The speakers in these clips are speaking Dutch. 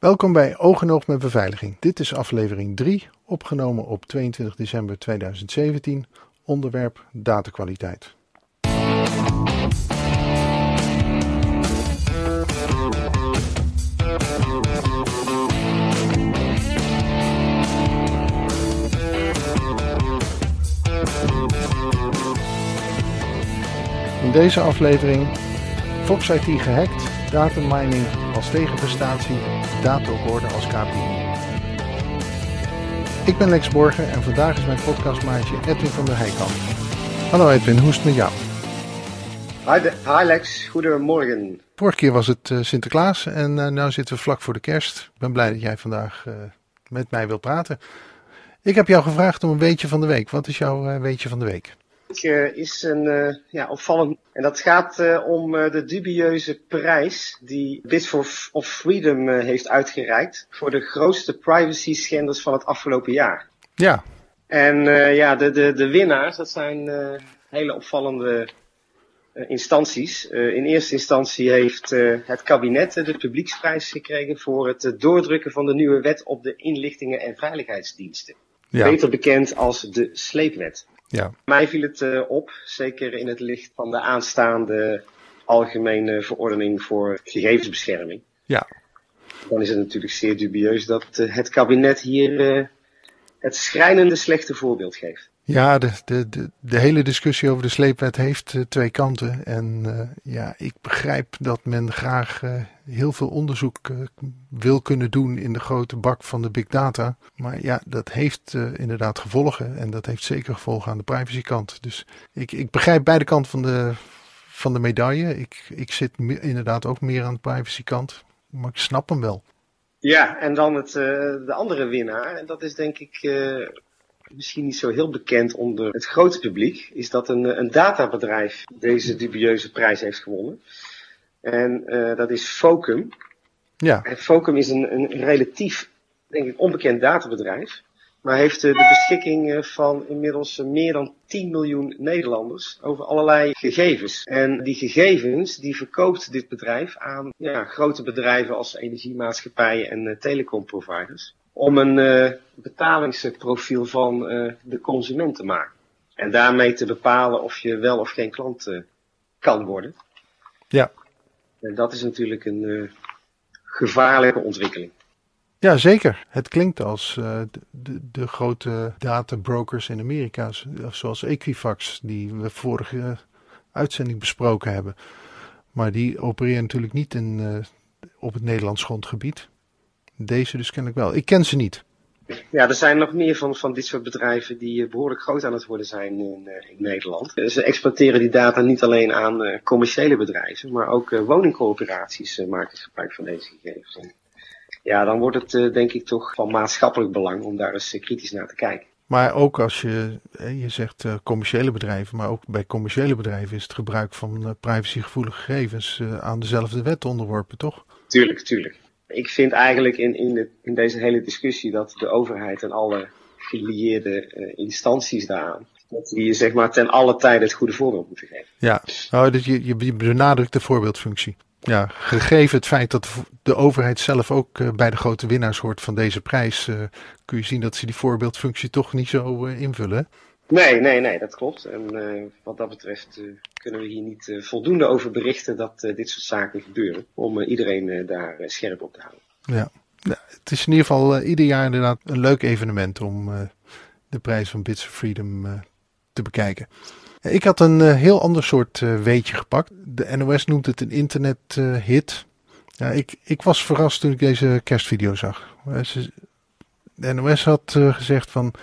Welkom bij Oog en Oog met Beveiliging. Dit is aflevering 3, opgenomen op 22 december 2017, onderwerp datakwaliteit. In deze aflevering Fox IT gehackt, data mining als tegenprestatie, data op orde als KPI. Ik ben Lex Borger en vandaag is mijn podcastmaatje Edwin van der Heijkamp. Hallo Edwin, hoe is het met jou? Hi, de- hi Lex, goedemorgen. Vorige keer was het eh, Sinterklaas en uh, nu zitten we vlak voor de kerst. Ik ben blij dat jij vandaag uh, met mij wilt praten. Ik heb jou gevraagd om een weetje van de week. Wat is jouw weetje van de week? Uh, is een uh, ja, opvallend. En dat gaat uh, om de dubieuze prijs die Bits for of Freedom heeft uitgereikt voor de grootste privacy schenders van het afgelopen jaar. Ja. En ja, de, de, de winnaars, dat zijn hele opvallende instanties. in eerste instantie heeft het kabinet de publieksprijs gekregen voor het doordrukken van de nieuwe wet op de inlichtingen en veiligheidsdiensten. Ja. Beter bekend als de sleepwet. Ja. Mij viel het uh, op, zeker in het licht van de aanstaande algemene verordening voor gegevensbescherming. Ja. Dan is het natuurlijk zeer dubieus dat uh, het kabinet hier uh, het schrijnende slechte voorbeeld geeft. Ja, de, de, de, hele discussie over de sleepwet heeft uh, twee kanten. En uh, ja, ik begrijp dat men graag uh, heel veel onderzoek wil kunnen doen in de grote bak van de big data. Maar ja, dat heeft inderdaad gevolgen. En dat heeft zeker gevolgen aan de privacykant. Dus ik, ik begrijp beide kanten van de, van de medaille. Ik, ik zit inderdaad ook meer aan de privacykant. Maar ik snap hem wel. Ja, en dan het, de andere winnaar. En dat is denk ik misschien niet zo heel bekend onder het grote publiek, is dat een, een databedrijf deze dubieuze prijs heeft gewonnen. En uh, dat is Focum. Ja. En Focum is een, een relatief, denk ik, onbekend databedrijf. Maar heeft uh, de beschikking van inmiddels meer dan 10 miljoen Nederlanders over allerlei gegevens. En die gegevens, die verkoopt dit bedrijf aan ja, grote bedrijven als energiemaatschappijen en uh, telecomproviders om een uh, betalingsprofiel van uh, de consument te maken. En daarmee te bepalen of je wel of geen klant uh, kan worden. Ja. En dat is natuurlijk een gevaarlijke ontwikkeling. Ja, zeker. Het klinkt als de, de, de, grote databrokers in Amerika, zoals Equifax, die we vorige uitzending besproken hebben. Maar die opereren natuurlijk niet in, op het Nederlands grondgebied. Deze dus kennelijk wel. Ik ken ze niet. Ja, er zijn nog meer van, van dit soort bedrijven die behoorlijk groot aan het worden zijn in, uh, in Nederland. Ze exploiteren die data niet alleen aan uh, commerciële bedrijven, maar ook uh, woningcoöperaties maken gebruik van deze gegevens. En ja, dan wordt het denk ik toch van maatschappelijk belang om daar eens kritisch naar te kijken. Maar ook als je, je zegt commerciële bedrijven, maar ook bij commerciële bedrijven is het gebruik van privacygevoelige gegevens aan dezelfde wet onderworpen, toch? Tuurlijk, tuurlijk. Ik vind eigenlijk in, in, de, in deze hele discussie dat de overheid en alle gelieerde uh, instanties daaraan, dat die zeg maar ten alle tijde het goede voorbeeld moeten geven. Ja, nou, dat je, je benadrukt de voorbeeldfunctie. Ja, gegeven het feit dat de overheid zelf ook uh, bij de grote winnaars hoort van deze prijs, uh, kun je zien dat ze die voorbeeldfunctie toch niet zo invullen. Nee, nee, nee, dat klopt. En uh, wat dat betreft uh, kunnen we hier niet uh, voldoende over berichten dat dit soort zaken gebeuren. Om iedereen daar scherp op te houden. Ja. ja, het is in ieder geval ieder jaar inderdaad een leuk evenement om de prijs van Bits of Freedom te bekijken. Ik had een heel ander soort weetje gepakt. De NOS noemt het een internethit. ja, ik, ik was verrast toen ik deze kerstvideo zag. De NOS had gezegd van...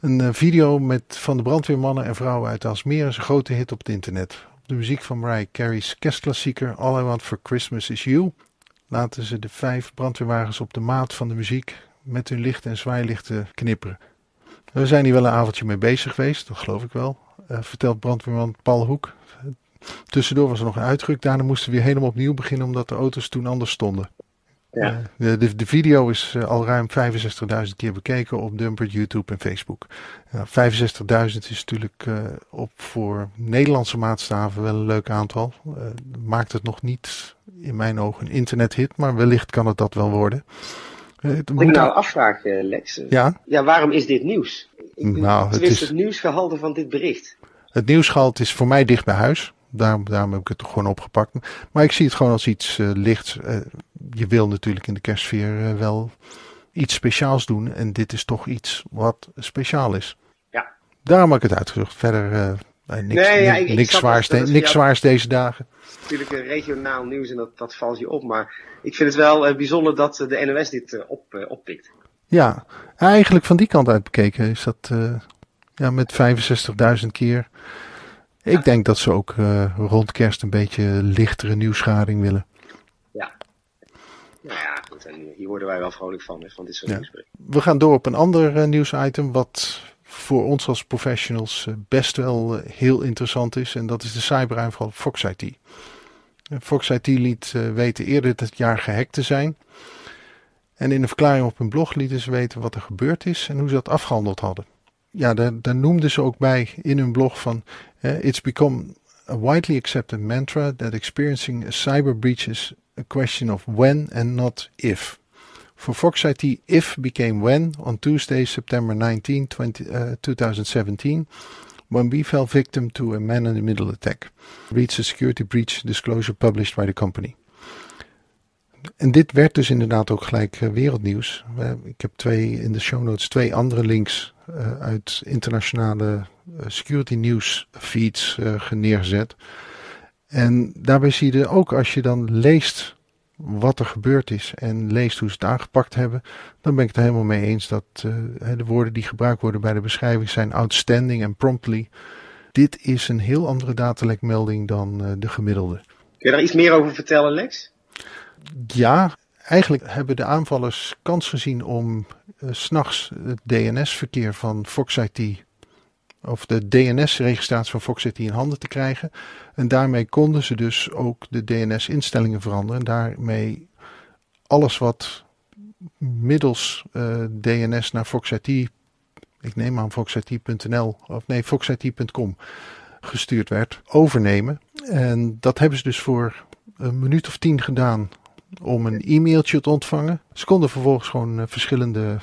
Een video met, van de brandweermannen en vrouwen uit Alsmeer is een grote hit op het internet. Op de muziek van Mariah Carey's kerstklassieker All I Want For Christmas Is You laten ze de vijf brandweerwagens op de maat van de muziek met hun lichten en zwaailichten knipperen. We zijn hier wel een avondje mee bezig geweest, dat geloof ik wel, uh, vertelt brandweerman Paul Hoek. Tussendoor was er nog een uitdruk, daarna moesten we weer helemaal opnieuw beginnen omdat de auto's toen anders stonden. Ja. De, de, de, video is al ruim 65.000 keer bekeken op Dumper, YouTube en Facebook. 65.000 is natuurlijk op voor Nederlandse maatstaven wel een leuk aantal. maakt het nog niet in mijn ogen een internethit, maar wellicht kan het dat wel worden. Wat ik nou afvraag, Lex. Ja? Ja, waarom is dit nieuws? Ik nou, het is het nieuwsgehalte van dit bericht. Het nieuwsgehalte is voor mij dicht bij huis. Daarom, daarom heb ik het toch gewoon opgepakt. Maar ik zie het gewoon als iets uh, lichts. Uh, je wil natuurlijk in de kerstsfeer uh, wel iets speciaals doen. En dit is toch iets wat speciaal is. Ja. Daarom heb ik het uitgezocht. Verder niks, nee, ja, ik, niks, ik zwaars, de, niks zwaars deze dagen. Natuurlijk regionaal nieuws en dat, dat valt je op. Maar ik vind het wel bijzonder dat de NOS dit op, oppikt. Ja, eigenlijk van die kant uit bekeken is dat ja, met 65.000 keer. Ik denk dat ze ook uh, rond kerst een beetje lichtere nieuwsgaring willen. Ja. Nou ja, goed. En hier worden wij wel vrolijk van, van dit soort ja. We gaan door op een ander uh, nieuwsitem wat voor ons als professionals uh, best wel heel interessant is. En dat is de cyberaanval Fox IT. Fox IT liet weten eerder dit jaar gehackt te zijn. En in een verklaring op hun blog lieten ze weten wat er gebeurd is en hoe ze dat afgehandeld hadden ja, daar, daar noemden ze ook bij in hun blog van it's become a widely accepted mantra that experiencing a cyber breach is a question of when and not if. For Fox IT, if became when on Tuesday, September 19, 20, uh, 2017, when we fell victim to a man-in-the-middle attack. Reads a security breach disclosure published by the company. En dit werd dus inderdaad ook gelijk uh, wereldnieuws. ik heb twee in de show notes twee andere links uit internationale uh, security news feeds neergezet. En daarbij zie je ook als je dan leest wat er gebeurd is en leest hoe ze het aangepakt hebben, dan ben ik het er helemaal mee eens dat de woorden die gebruikt worden bij de beschrijving zijn outstanding en promptly. Dit is een heel andere datalekmelding dan de gemiddelde. Kun je daar iets meer over vertellen, Lex? Ja, eigenlijk hebben de aanvallers kans gezien om uh, s'nachts het DNS-verkeer van Fox IT of de DNS-registratie van Fox IT in handen te krijgen. En daarmee konden ze dus ook de DNS-instellingen veranderen. En daarmee alles wat middels uh, DNS naar Fox IT, ik neem aan foxit.nl of nee, foxit.com gestuurd werd, overnemen. En dat hebben ze dus voor een minuut of tien gedaan om een e-mailtje te ontvangen. Ze konden vervolgens gewoon uh, verschillende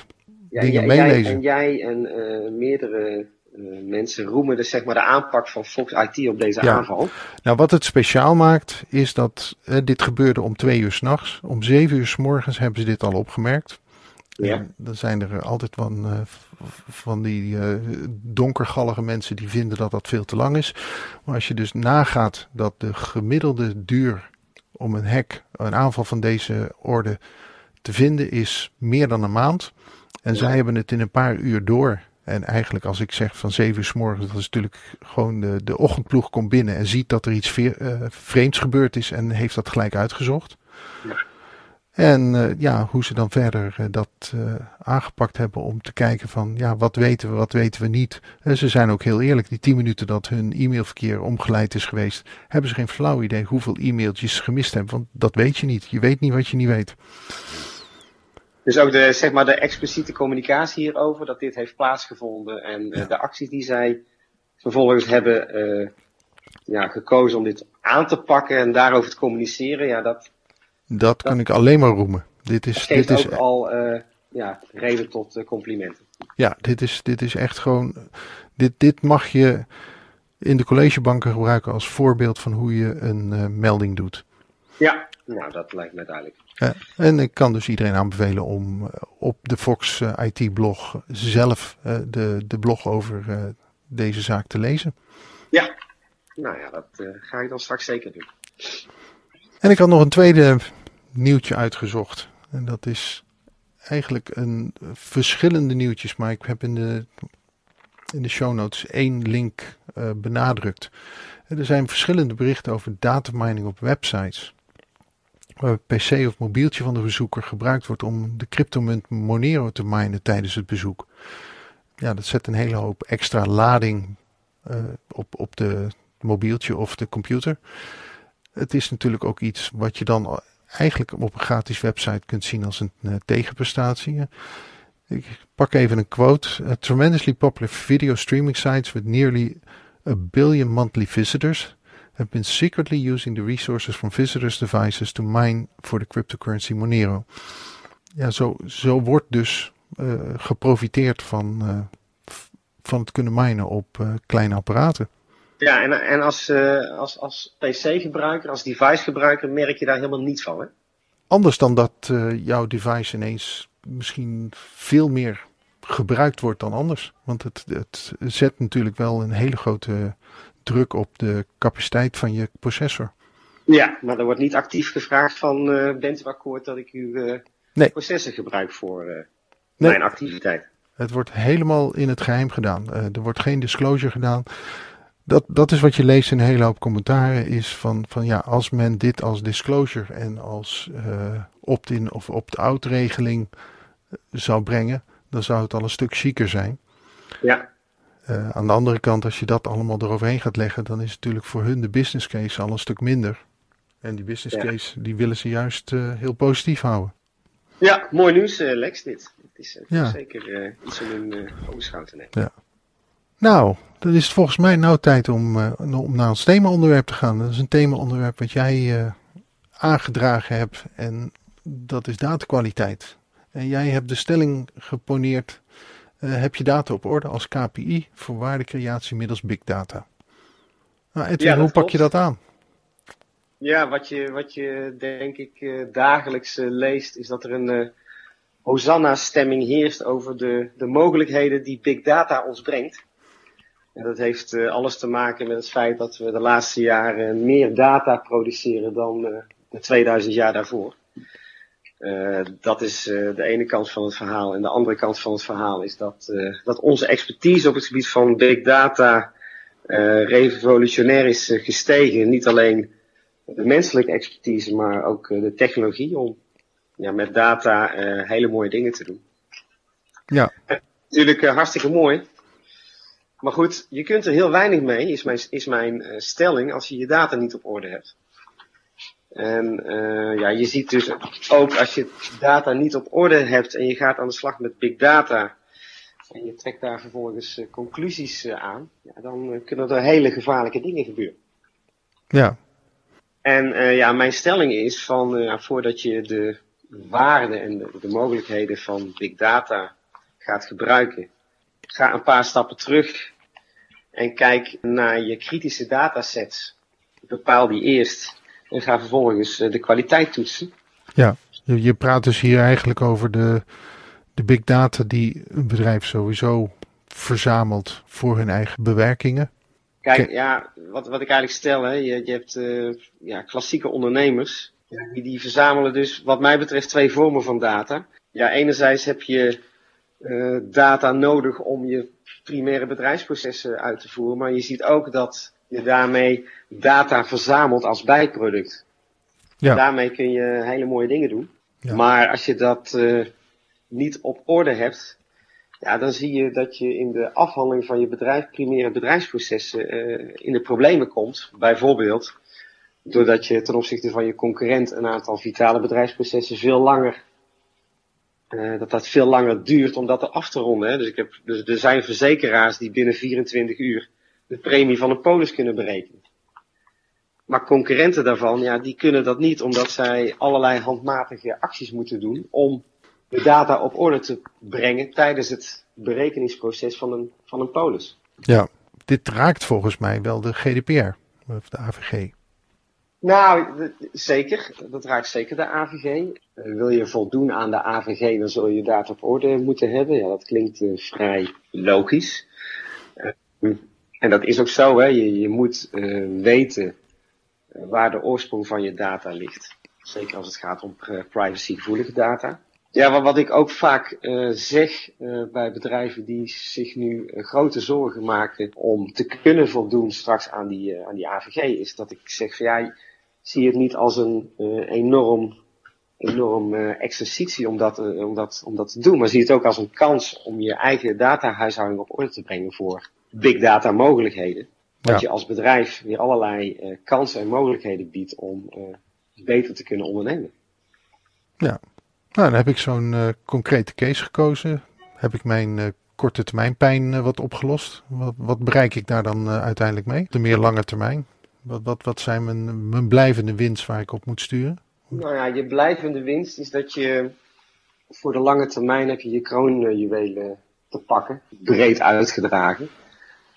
ja, dingen jij, meelezen. en jij en uh, meerdere uh, mensen roemen dus zeg maar de aanpak van Fox IT op deze ja. aanval. Nou, wat het speciaal maakt is dat dit gebeurde om twee uur s'nachts. Om zeven uur s morgens hebben ze dit al opgemerkt. Ja. En dan zijn er altijd van, uh, van die uh, donkergallige mensen die vinden dat dat veel te lang is. Maar als je dus nagaat dat de gemiddelde duur om een hack, een aanval van deze orde te vinden, is meer dan een maand. En zij hebben het in een paar uur door. En eigenlijk als ik zeg van 7 uur s morgens, dat is natuurlijk gewoon de, de ochtendploeg komt binnen en ziet dat er iets veer, uh, vreemds gebeurd is en heeft dat gelijk uitgezocht. Ja. En uh, ja, hoe ze dan verder uh, dat uh, aangepakt hebben om te kijken van ja, wat weten we, wat weten we niet. Ze zijn ook heel eerlijk, die 10 minuten dat hun e-mailverkeer omgeleid is geweest, hebben ze geen flauw idee hoeveel e-mailtjes ze gemist hebben. Want dat weet je niet. Je weet niet wat je niet weet. Dus ook de, zeg maar, de expliciete communicatie hierover, dat dit heeft plaatsgevonden en ja. de acties die zij vervolgens hebben ja, gekozen om dit aan te pakken en daarover te communiceren, ja, dat, dat kan ik alleen maar roemen. Dit is, dit is ook al uh, ja, reden tot uh, complimenten. Ja, dit is, dit is echt gewoon. Dit, dit mag je in de collegebanken gebruiken als voorbeeld van hoe je een uh, melding doet. Ja, nou dat lijkt me duidelijk. Ja, en ik kan dus iedereen aanbevelen om op de Fox IT-blog zelf de, de blog over deze zaak te lezen. Ja, nou ja, dat ga ik dan straks zeker doen. En ik had nog een tweede nieuwtje uitgezocht. En dat is eigenlijk een verschillende nieuwtjes, maar ik heb in de, in de show notes één link uh, benadrukt. Er zijn verschillende berichten over datamining op websites. Waar het PC of mobieltje van de bezoeker gebruikt wordt om de cryptomunt Monero te minen tijdens het bezoek. Ja, dat zet een hele hoop extra lading uh, op, op de mobieltje of de computer. Het is natuurlijk ook iets wat je dan eigenlijk op een gratis website kunt zien als een uh, tegenprestatie. Ik pak even een quote. Tremendously popular video streaming sites with nearly a billion monthly visitors have been secretly using the resources from visitors' devices to mine for the cryptocurrency Monero. Ja, zo, zo wordt dus uh, geprofiteerd van, van het kunnen minen op kleine apparaten. Ja, en, en als, als, als PC-gebruiker, als device-gebruiker merk je daar helemaal niets van, hè? Anders dan dat jouw device ineens misschien veel meer gebruikt wordt dan anders. Want het, het zet natuurlijk wel een hele grote druk op de capaciteit van je processor. Ja, maar er wordt niet actief gevraagd van uh, bent u akkoord dat ik uw uh, nee. processor gebruik voor uh, nee. mijn activiteit. Het wordt helemaal in het geheim gedaan. er wordt geen disclosure gedaan. Dat, dat is wat je leest in een hele hoop commentaren. Is van, van ja, als men dit als disclosure en als opt-in of opt-out regeling zou brengen, dan zou het al een stuk chiquer zijn. Ja. Uh, aan de andere kant, als je dat allemaal eroverheen gaat leggen, dan is het natuurlijk voor hun de business case al een stuk minder. En die business ja. case, die willen ze juist uh, heel positief houden. Ja, mooi nieuws, uh, Lex, dit. Het is ja. zeker iets om in ogenschouw te nemen. Ja. Nou, dan is het volgens mij nou tijd om, om naar ons thema-onderwerp te gaan. Dat is een thema-onderwerp wat jij aangedragen hebt en dat is datakwaliteit. En jij hebt de stelling geponeerd uh, heb je data op orde als KPI voor waardecreatie middels big data. Nou, Edwin, ja, hoe pak klopt. je dat aan? Ja, wat je, wat je denk ik dagelijks leest, is dat er een Hosanna-stemming heerst over de, de mogelijkheden die big data ons brengt. En dat heeft alles te maken met het feit dat we de laatste jaren meer data produceren dan de 2000 jaar daarvoor. Uh, dat is uh, de ene kant van het verhaal. En de andere kant van het verhaal is dat, uh, dat onze expertise op het gebied van big data revolutionair is gestegen. Niet alleen de menselijke expertise, maar ook de technologie om ja, met data hele mooie dingen te doen. Ja. Natuurlijk hartstikke mooi. Maar goed, je kunt er heel weinig mee, is mijn, is mijn stelling, als je je data niet op orde hebt. En uh, ja, je ziet dus ook als je data niet op orde hebt en je gaat aan de slag met big data en je trekt daar vervolgens uh, conclusies aan, ja, dan kunnen er hele gevaarlijke dingen gebeuren. Ja. En ja, mijn stelling is van voordat je de waarde en de, de, mogelijkheden van big data gaat gebruiken, ga een paar stappen terug en kijk naar je kritische datasets. Bepaal die eerst en ga vervolgens eh, de kwaliteit toetsen. Ja, je praat dus hier eigenlijk over de, de big data die een bedrijf sowieso verzamelt voor hun eigen bewerkingen. Kijk, ja, wat, wat ik eigenlijk stel, hè, je, je hebt uh, ja, klassieke ondernemers. Die, die verzamelen dus, wat mij betreft, twee vormen van data. Ja, enerzijds heb je uh, data nodig om je primaire bedrijfsprocessen uit te voeren. Maar je ziet ook dat je daarmee data verzamelt als bijproduct. Ja. Daarmee kun je hele mooie dingen doen. Ja. Maar als je dat uh, niet op orde hebt, ja, dan zie je dat je in de afhandeling van je bedrijf, primaire bedrijfsprocessen uh, in de problemen komt. Bijvoorbeeld doordat je ten opzichte van je concurrent een aantal vitale bedrijfsprocessen veel langer uh, dat dat veel langer duurt om dat af te ronden. Hè. Dus, ik heb, dus er zijn verzekeraars die binnen 24 uur de premie van een polis kunnen berekenen. Maar concurrenten daarvan, ja, die kunnen dat niet omdat zij allerlei handmatige acties moeten doen om de data op orde te brengen tijdens het berekeningsproces van een, van een polis. Ja, dit raakt volgens mij wel de GDPR, of de AVG. Nou, zeker. Dat raakt zeker de AVG. Uh, wil je voldoen aan de AVG, dan zul je data op orde moeten hebben. Ja, dat klinkt uh, vrij logisch. Uh, en dat is ook zo, hè. Je, je moet uh, weten waar de oorsprong van je data ligt. Zeker als het gaat om privacygevoelige data. Ja, wat, wat ik ook vaak zeg bij bedrijven die zich nu grote zorgen maken om te kunnen voldoen straks aan die, aan die AVG, is dat ik zeg van ja, zie het niet als een enorm enorm uh, exercitie om dat, uh, om, dat, om dat te doen. Maar zie het ook als een kans om je eigen datahuishouding op orde te brengen voor big data mogelijkheden. Wat ja. je als bedrijf weer allerlei uh, kansen en mogelijkheden biedt om uh, beter te kunnen ondernemen. Ja, nou dan heb ik zo'n uh, concrete case gekozen. Heb ik mijn korte termijn pijn wat opgelost. Wat, wat, bereik ik daar dan uiteindelijk mee? De meer lange termijn. Wat, wat, wat zijn mijn, mijn blijvende winst waar ik op moet sturen? Nou ja, je blijvende winst is dat je voor de lange termijn heb je je kroonjuwelen te pakken. Breed uitgedragen.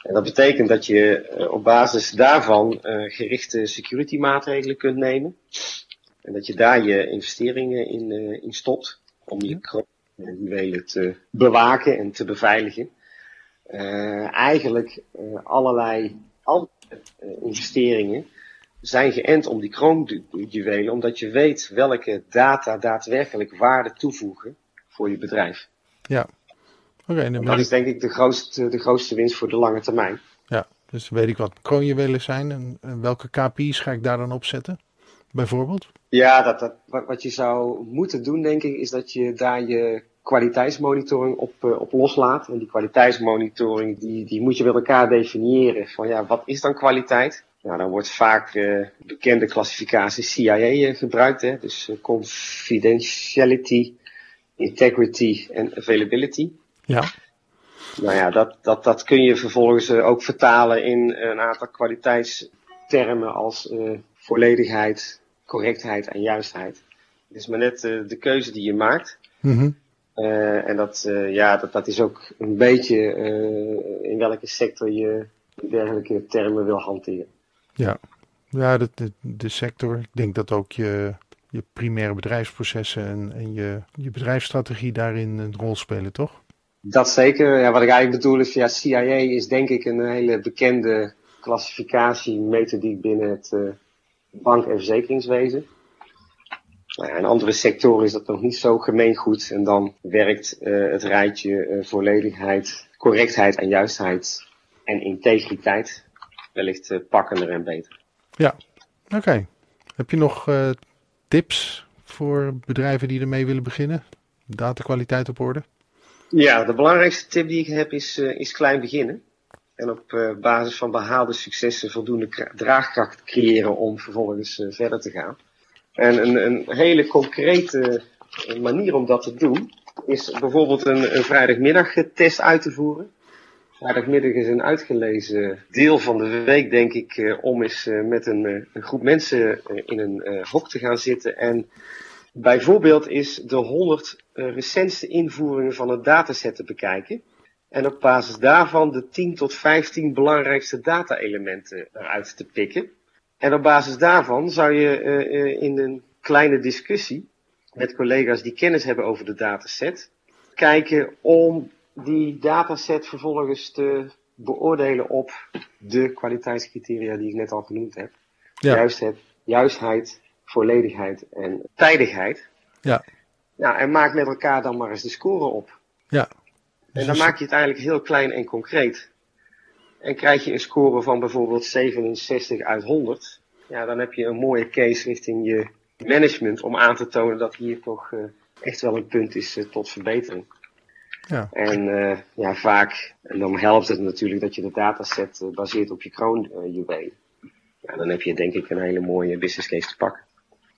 En dat betekent dat je op basis daarvan gerichte security maatregelen kunt nemen. En dat je daar je investeringen in, uh, in stopt. Om je juwelen te bewaken en te beveiligen. Uh, eigenlijk uh, allerlei andere investeringen zijn geënt om die kroonjuwelen, omdat je weet welke data daadwerkelijk waarde toevoegen voor je bedrijf. Ja. Oké. Okay, dat is denk ik de grootste, de grootste winst voor de lange termijn. Ja, dus weet ik wat kroonjuwelen zijn en, en welke KPI's ga ik daar dan op zetten? bijvoorbeeld? Ja, dat, dat, wat je zou moeten doen, denk ik, is dat je daar je kwaliteitsmonitoring op, uh, op loslaat. En die kwaliteitsmonitoring, die, die moet je met elkaar definiëren. Van ja, wat is dan kwaliteit? Nou, dan wordt vaak uh, bekende klassificatie CIA uh, gebruikt. Hè? Dus confidentiality, integrity en availability. Ja. Nou ja, dat, dat, dat kun je vervolgens ook vertalen in een aantal kwaliteitstermen als volledigheid, correctheid en juistheid. Het is maar net de keuze die je maakt. Mm uh, en dat, uh, ja, dat, dat is ook een beetje in welke sector je dergelijke termen wil hanteren. Ja, ja de, de, de sector. Ik denk dat ook je, je primaire bedrijfsprocessen en, en je, je bedrijfsstrategie daarin een rol spelen, toch? Dat zeker. Ja, wat ik eigenlijk bedoel is, ja, CIA is denk ik een hele bekende klassificatiemethodiek binnen het bank- en verzekeringswezen. Nou in andere sectoren is dat nog niet zo gemeengoed. En dan werkt uh, het rijtje uh, volledigheid, correctheid en juistheid en integriteit wellicht uh, pakkender en beter. Ja, oké. Heb je nog tips voor bedrijven die ermee willen beginnen? Datakwaliteit op orde? Ja, de belangrijkste tip die ik heb is, is klein beginnen. En op basis van behaalde successen voldoende draagkracht creëren om vervolgens verder te gaan. En een, een hele concrete eh, manier om dat te doen is bijvoorbeeld een, een vrijdagmiddagtest uit te voeren. Vrijdagmiddag is een uitgelezen deel van de week, denk ik, uh, om eens uh, met een, een, groep mensen in een hok te gaan zitten. En bijvoorbeeld is de 100 recentste invoeringen van het dataset te bekijken. En op basis daarvan de 10 tot 15 belangrijkste data-elementen eruit te pikken. En op basis daarvan zou je uh, in een kleine discussie met collega's die kennis hebben over de dataset, kijken om die dataset vervolgens te beoordelen op de kwaliteitscriteria die ik net al genoemd heb. Ja. Juistheid, juistheid, volledigheid en tijdigheid. Ja. Ja, en maak met elkaar dan maar eens de score op. Ja, en dan maak je het eigenlijk heel klein en concreet. En krijg je een score van bijvoorbeeld 67 uit 100. Ja, dan heb je een mooie case richting je management om aan te tonen dat hier toch uh, echt wel een punt is uh, tot verbetering. Ja. En uh, ja, vaak, en dan helpt het natuurlijk dat je de dataset baseert op je kroonjuwelen. ja, dan heb je denk ik een hele mooie business case te pakken.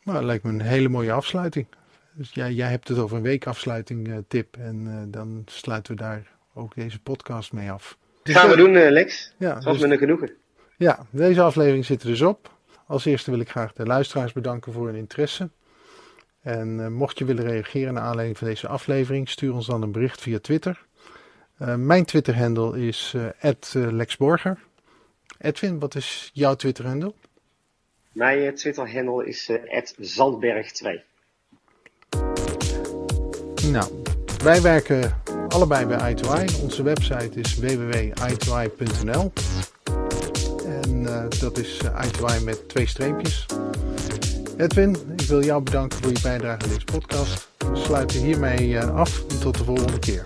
Nou, dat lijkt me een hele mooie afsluiting. Dus jij, jij hebt het over een weekafsluiting tip en dan sluiten we daar ook deze podcast mee af. Dus gaan we doen, uh, Lex. Ja, dat was dus, me een genoegen. Ja, deze aflevering zit er dus op. Als eerste wil ik graag de luisteraars bedanken voor hun interesse. En mocht je willen reageren naar aanleiding van deze aflevering, stuur ons dan een bericht via Twitter. mijn Twitter-handle is @lexborger. Edwin, wat is jouw Twitter-handle? Mijn Twitter-handle is @zandberg2. Nou, wij werken allebei bij i2i. Onze website is www.i2i.nl. En uh, dat is i2i met twee streepjes. Edwin, ik wil jou bedanken voor je bijdrage aan deze podcast. We sluiten hiermee uh, af en tot de volgende keer.